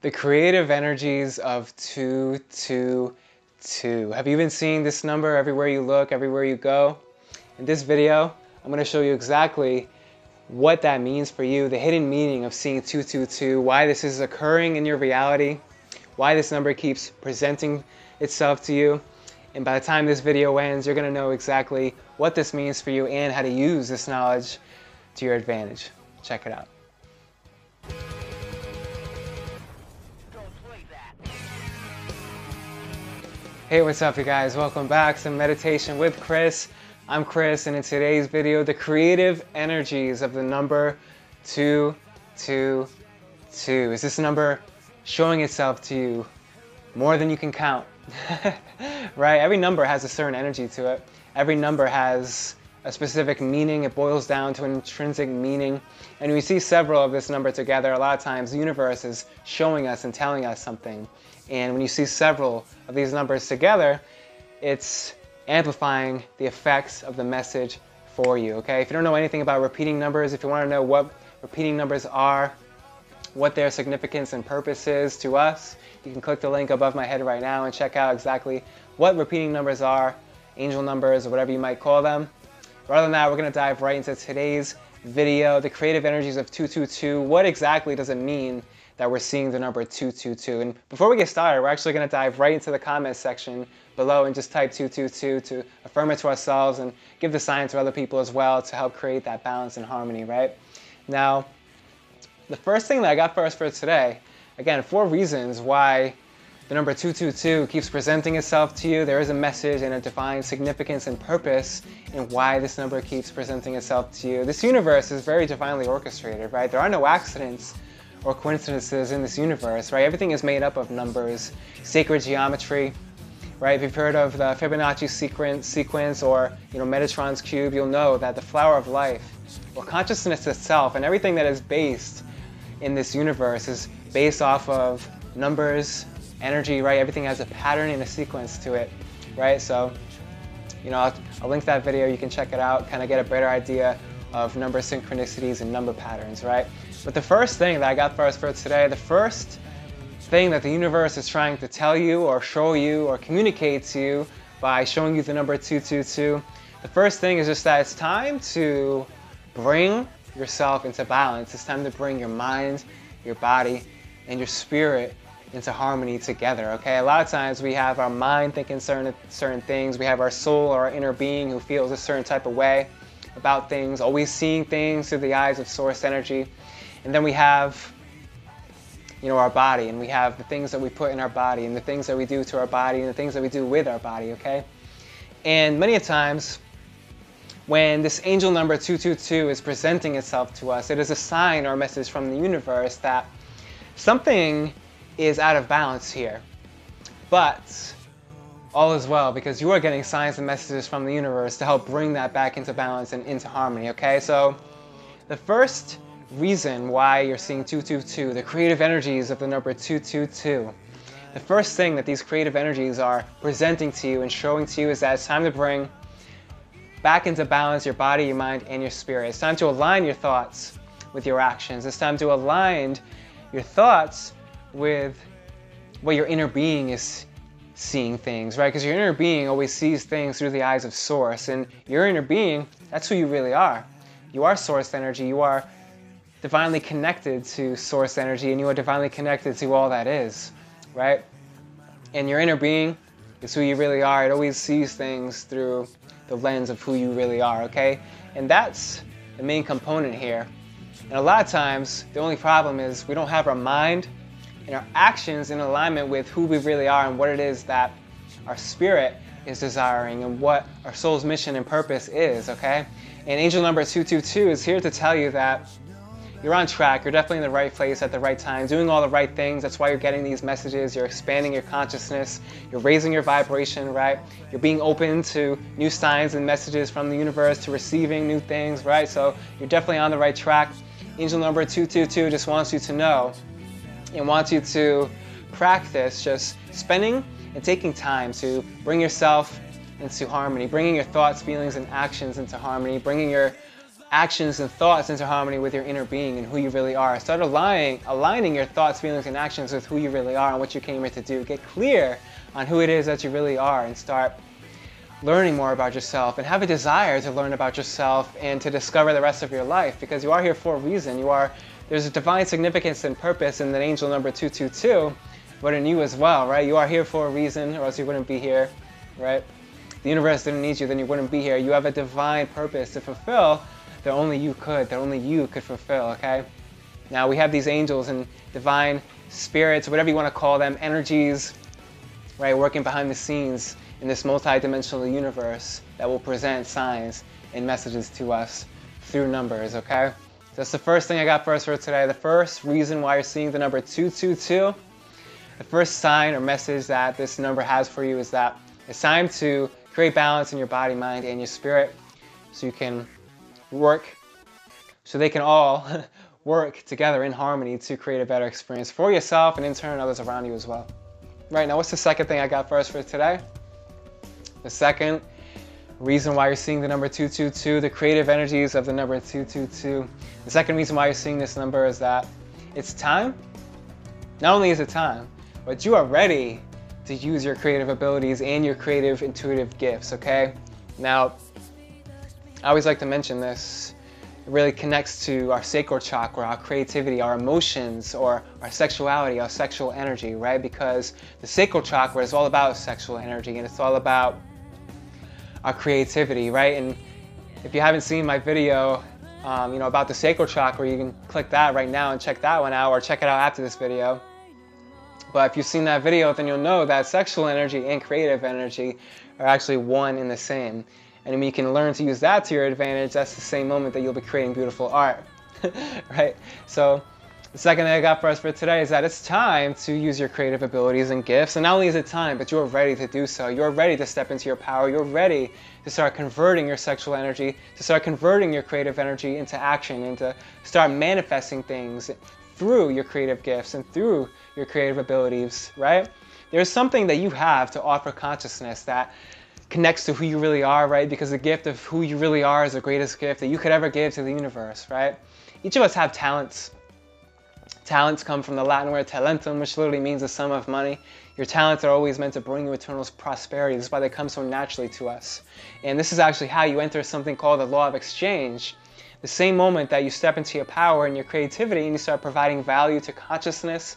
The creative energies of 222. Have you been seeing this number everywhere you look, everywhere you go? In this video, I'm going to show you exactly what that means for you, the hidden meaning of seeing 222, why this is occurring in your reality, why this number keeps presenting itself to you. And by the time this video ends, you're going to know exactly what this means for you and how to use this knowledge to your advantage. Check it out. Hey, what's up you guys? Welcome back to Meditation with Chris. I'm Chris and in today's video, the creative energies of the number 222. Is this number showing itself to you more than you can count? right? Every number has a certain energy to it. Every number has a specific meaning. It boils down to an intrinsic meaning. And we see several of this number together. A lot of times, the universe is showing us and telling us something. And when you see several of these numbers together, it's amplifying the effects of the message for you. Okay? If you don't know anything about repeating numbers, if you want to know what repeating numbers are, what their significance and purpose is to us, you can click the link above my head right now and check out exactly what repeating numbers are, angel numbers, or whatever you might call them. Rather than that, we're to dive right into today's video, the creative energies of 222. What exactly does it mean that we're seeing the number 222. And before we get started, we're actually going to dive right into the comments section below and just type 222 to affirm it to ourselves and give the sign to other people as well to help create that balance and harmony, right? Now, the first thing that I got for us for today, again, four reasons why the number 222 keeps presenting itself to you. There is a message and a divine significance and purpose in why this number keeps presenting itself to you. This universe is very divinely orchestrated, right? There are no accidents or coincidences in this universe, right? Everything is made up of numbers, sacred geometry, right? If you've heard of the Fibonacci sequence, sequence or you know Metatron's cube, you'll know that the flower of life, or consciousness itself, and everything that is based in this universe is based off of numbers, energy, right? Everything has a pattern and a sequence to it, right? So, you know, I'll, I'll link that video. You can check it out, kind of get a better idea of number synchronicities and number patterns, right? But the first thing that I got for us for today, the first thing that the universe is trying to tell you or show you or communicate to you by showing you the number 222, the first thing is just that it's time to bring yourself into balance. It's time to bring your mind, your body, and your spirit into harmony together. Okay, a lot of times we have our mind thinking certain certain things. We have our soul or our inner being who feels a certain type of way about things, always seeing things through the eyes of source energy. And then we have you know, our body, and we have the things that we put in our body, and the things that we do to our body, and the things that we do with our body, okay? And many a times, when this angel number 222 is presenting itself to us, it is a sign or a message from the universe that something is out of balance here. But all is well because you are getting signs and messages from the universe to help bring that back into balance and into harmony, okay? So the first reason why you're seeing 222, the creative energies of the number 222. The first thing that these creative energies are presenting to you and showing to you is that it's time to bring back into balance your body, your mind, and your spirit. It's time to align your thoughts with your actions. It's time to align your thoughts with what your inner being is seeing things, right? Because your inner being always sees things through the eyes of source. And your inner being, that's who you really are. You are source energy. You are divinely connected to source energy and you are divinely connected to all that is, right? And your inner being is who you really are. It always sees things through the lens of who you really are, okay? And that's the main component here. And a lot of times, the only problem is we don't have our mind and our actions in alignment with who we really are and what it is that our spirit is desiring and what our soul's mission and purpose is, okay? And angel number 222 is here to tell you that you're on track. You're definitely in the right place at the right time, doing all the right things. That's why you're getting these messages. You're expanding your consciousness. You're raising your vibration, right? You're being open to new signs and messages from the universe, to receiving new things, right? So you're definitely on the right track. Angel number 222 just wants you to know and wants you to practice just spending and taking time to bring yourself into harmony, bringing your thoughts, feelings, and actions into harmony, bringing your actions and thoughts into harmony with your inner being and who you really are. Start aligning, aligning your thoughts, feelings, and actions with who you really are and what you came here to do. Get clear on who it is that you really are and start learning more about yourself and have a desire to learn about yourself and to discover the rest of your life because you are here for a reason. You are there's a divine significance and purpose in the angel number 222, but in you as well, right? You are here for a reason or else you wouldn't be here, right? The universe didn't need you, then you wouldn't be here. You have a divine purpose to fulfill that only you could, that only you could fulfill, okay? Now we have these angels and divine spirits, whatever you want to call them, energies, right, working behind the scenes in this multi-dimensional universe that will present signs and messages to us through numbers, okay? So that's the first thing I got for us for today. The first reason why you're seeing the number 222, the first sign or message that this number has for you is that it's time to create balance in your body, mind, and your spirit so you can work, so they can all work together in harmony to create a better experience for yourself and in turn others around you as well. Right, now what's the second thing I got for us for today? The second reason why you're seeing the number 222, the creative energies of the number 222. The second reason why you're seeing this number is that it's time. Not only is it time, but you are ready to use your creative abilities and your creative intuitive gifts, okay? Now, I always like to mention this. It really connects to our sacral chakra, our creativity, our emotions, or our sexuality, our sexual energy, right? Because the sacral chakra is all about sexual energy and it's all about our creativity, right? And if you haven't seen my video, um, you know, about the sacral chakra, you can click that right now and check that one out, or check it out after this video. But if you've seen that video, then you'll know that sexual energy and creative energy are actually one and the same. And when you can learn to use that to your advantage, that's the same moment that you'll be creating beautiful art, right? So the second thing I got for us for today is that it's time to use your creative abilities and gifts. And not only is it time, but you're ready to do so. You're ready to step into your power. You're ready to start converting your sexual energy, to start converting your creative energy into action, and to start manifesting things through your creative gifts and through your creative abilities, right? There's something that you have to offer consciousness that connects to who you really are, right? Because the gift of who you really are is the greatest gift that you could ever give to the universe, right? Each of us have talents Talents come from the Latin word talentum, which literally means the sum of money. Your talents are always meant to bring you eternal prosperity. This is why they come so naturally to us. And this is actually how you enter something called the law of exchange. The same moment that you step into your power and your creativity and you start providing value to consciousness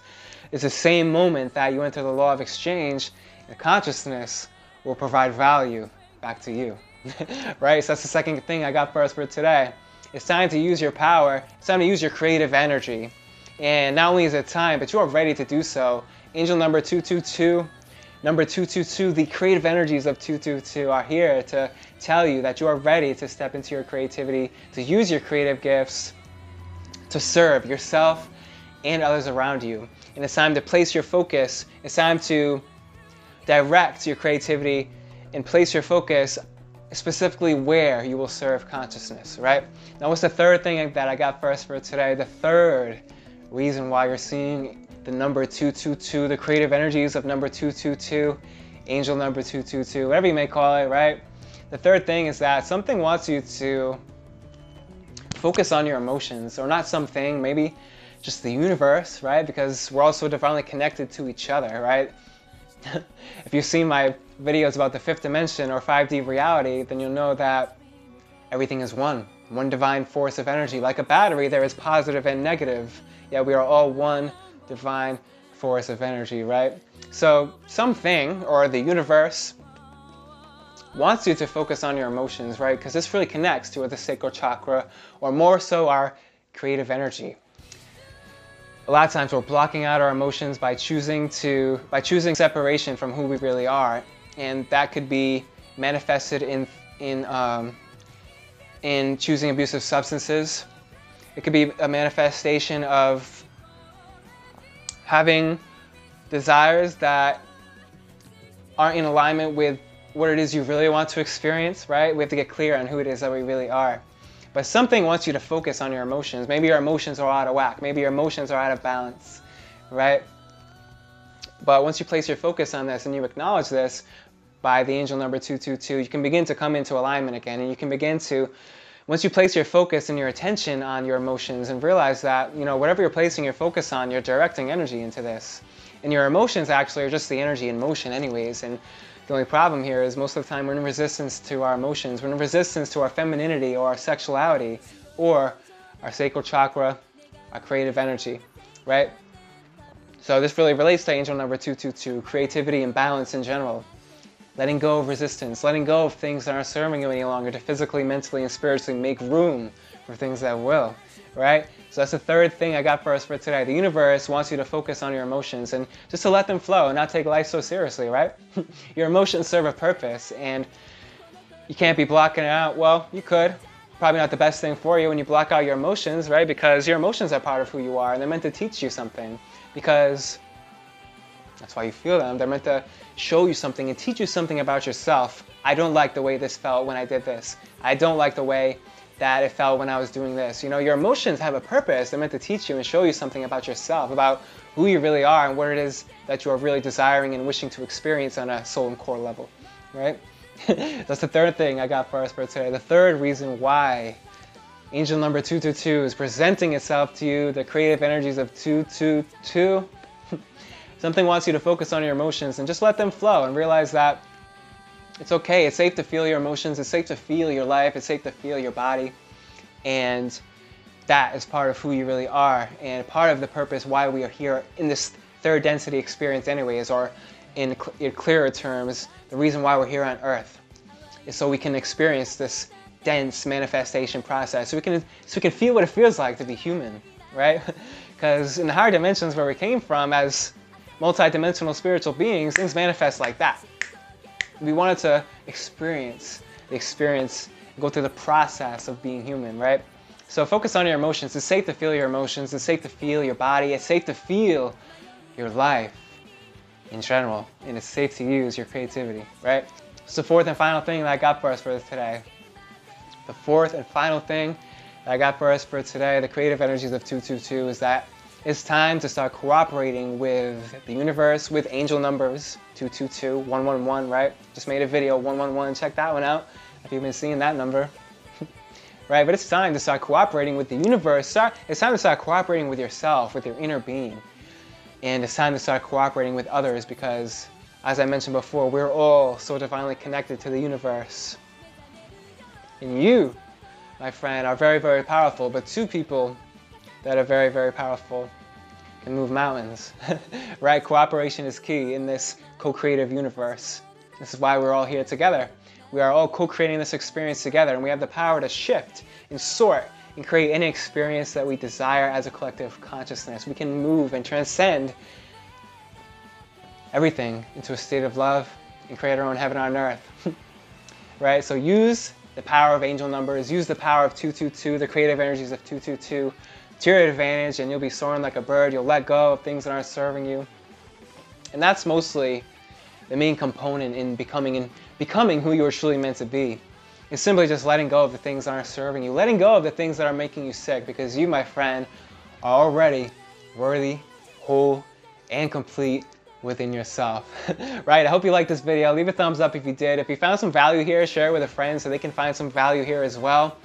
is the same moment that you enter the law of exchange and consciousness will provide value back to you. right? So that's the second thing I got for us for today. It's time to use your power. It's time to use your creative energy. And not only is it time, but you are ready to do so. Angel number 222, number 222, the creative energies of 222 are here to tell you that you are ready to step into your creativity, to use your creative gifts, to serve yourself and others around you. And it's time to place your focus, it's time to direct your creativity and place your focus specifically where you will serve consciousness, right? Now, what's the third thing that I got for us for today? The third reason why you're seeing the number 222, the creative energies of number 222, angel number 222, whatever you may call it, right? The third thing is that something wants you to focus on your emotions, or not something, maybe just the universe, right? Because we're also divinely connected to each other, right? if you've seen my videos about the fifth dimension or 5D reality, then you'll know that everything is one, one divine force of energy. Like a battery, there is positive and negative. Yeah, we are all one divine force of energy, right? So something or the universe wants you to focus on your emotions, right? Because this really connects to the sacral chakra, or more so our creative energy. A lot of times we're blocking out our emotions by choosing to by choosing separation from who we really are, and that could be manifested in in um, in choosing abusive substances, it could be a manifestation of having desires that aren't in alignment with what it is you really want to experience, right? We have to get clear on who it is that we really are. But something wants you to focus on your emotions. Maybe your emotions are out of whack. Maybe your emotions are out of balance, right? But once you place your focus on this and you acknowledge this by the angel number 222, you can begin to come into alignment again and you can begin to once you place your focus and your attention on your emotions and realize that, you know, whatever you're placing your focus on, you're directing energy into this. And your emotions actually are just the energy in motion anyways. And the only problem here is most of the time we're in resistance to our emotions. We're in resistance to our femininity or our sexuality or our sacral chakra, our creative energy, right? So this really relates to angel number 222, creativity and balance in general letting go of resistance, letting go of things that aren't serving you any longer to physically, mentally, and spiritually make room for things that will, right? So that's the third thing I got for us for today. The universe wants you to focus on your emotions and just to let them flow and not take life so seriously, right? your emotions serve a purpose and you can't be blocking it out. Well, you could. Probably not the best thing for you when you block out your emotions, right? Because your emotions are part of who you are and they're meant to teach you something. Because that's why you feel them. They're meant to show you something and teach you something about yourself. I don't like the way this felt when I did this. I don't like the way that it felt when I was doing this. You know, your emotions have a purpose. They're meant to teach you and show you something about yourself, about who you really are and what it is that you are really desiring and wishing to experience on a soul and core level, right? That's the third thing I got for us for today. The third reason why angel number 222 is presenting itself to you, the creative energies of 222 Something wants you to focus on your emotions and just let them flow and realize that it's okay. It's safe to feel your emotions. It's safe to feel your life. It's safe to feel your body. And that is part of who you really are and part of the purpose why we are here in this third density experience anyways or in, cl- in clearer terms the reason why we're here on earth is so we can experience this dense manifestation process so we can so we can feel what it feels like to be human right because in the higher dimensions where we came from as multidimensional spiritual beings, things manifest like that. We wanted to experience the experience, go through the process of being human, right? So focus on your emotions. It's safe to feel your emotions. It's safe to feel your body. It's safe to feel your life in general. And it's safe to use your creativity, right? So fourth and final thing that I got for us for today. The fourth and final thing that I got for us for today, the creative energies of 222, is that it's time to start cooperating with the universe, with angel numbers 222, 111, right? Just made a video, 111, check that one out if you've been seeing that number. right? But it's time to start cooperating with the universe. Start, it's time to start cooperating with yourself, with your inner being. And it's time to start cooperating with others because, as I mentioned before, we're all so divinely connected to the universe. And you, my friend, are very, very powerful, but two people that are very, very powerful can move mountains. right? Cooperation is key in this co creative universe. This is why we're all here together. We are all co creating this experience together, and we have the power to shift and sort and create any experience that we desire as a collective consciousness. We can move and transcend everything into a state of love and create our own heaven on earth. right? So use the power of angel numbers, use the power of 222, the creative energies of 222 to your advantage and you'll be soaring like a bird. You'll let go of things that aren't serving you. And that's mostly the main component in becoming in becoming who you are truly meant to be. It's simply just letting go of the things that aren't serving you, letting go of the things that are making you sick, because you, my friend, are already worthy, whole, and complete within yourself. right? I hope you liked this video. Leave a thumbs up if you did. If you found some value here, share it with a friend so they can find some value here as well.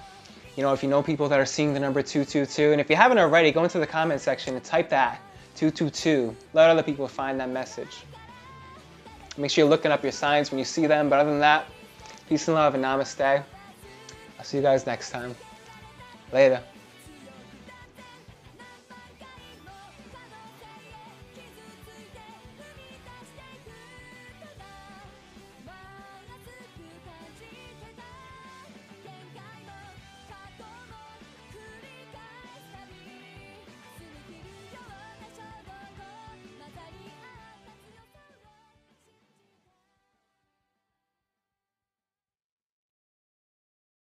You know, if you know people that are seeing the number 222, and if you haven't already, go into the comment section and type that 222. Let other people find that message. Make sure you're looking up your signs when you see them. But other than that, peace and love and namaste. I'll see you guys next time. Later.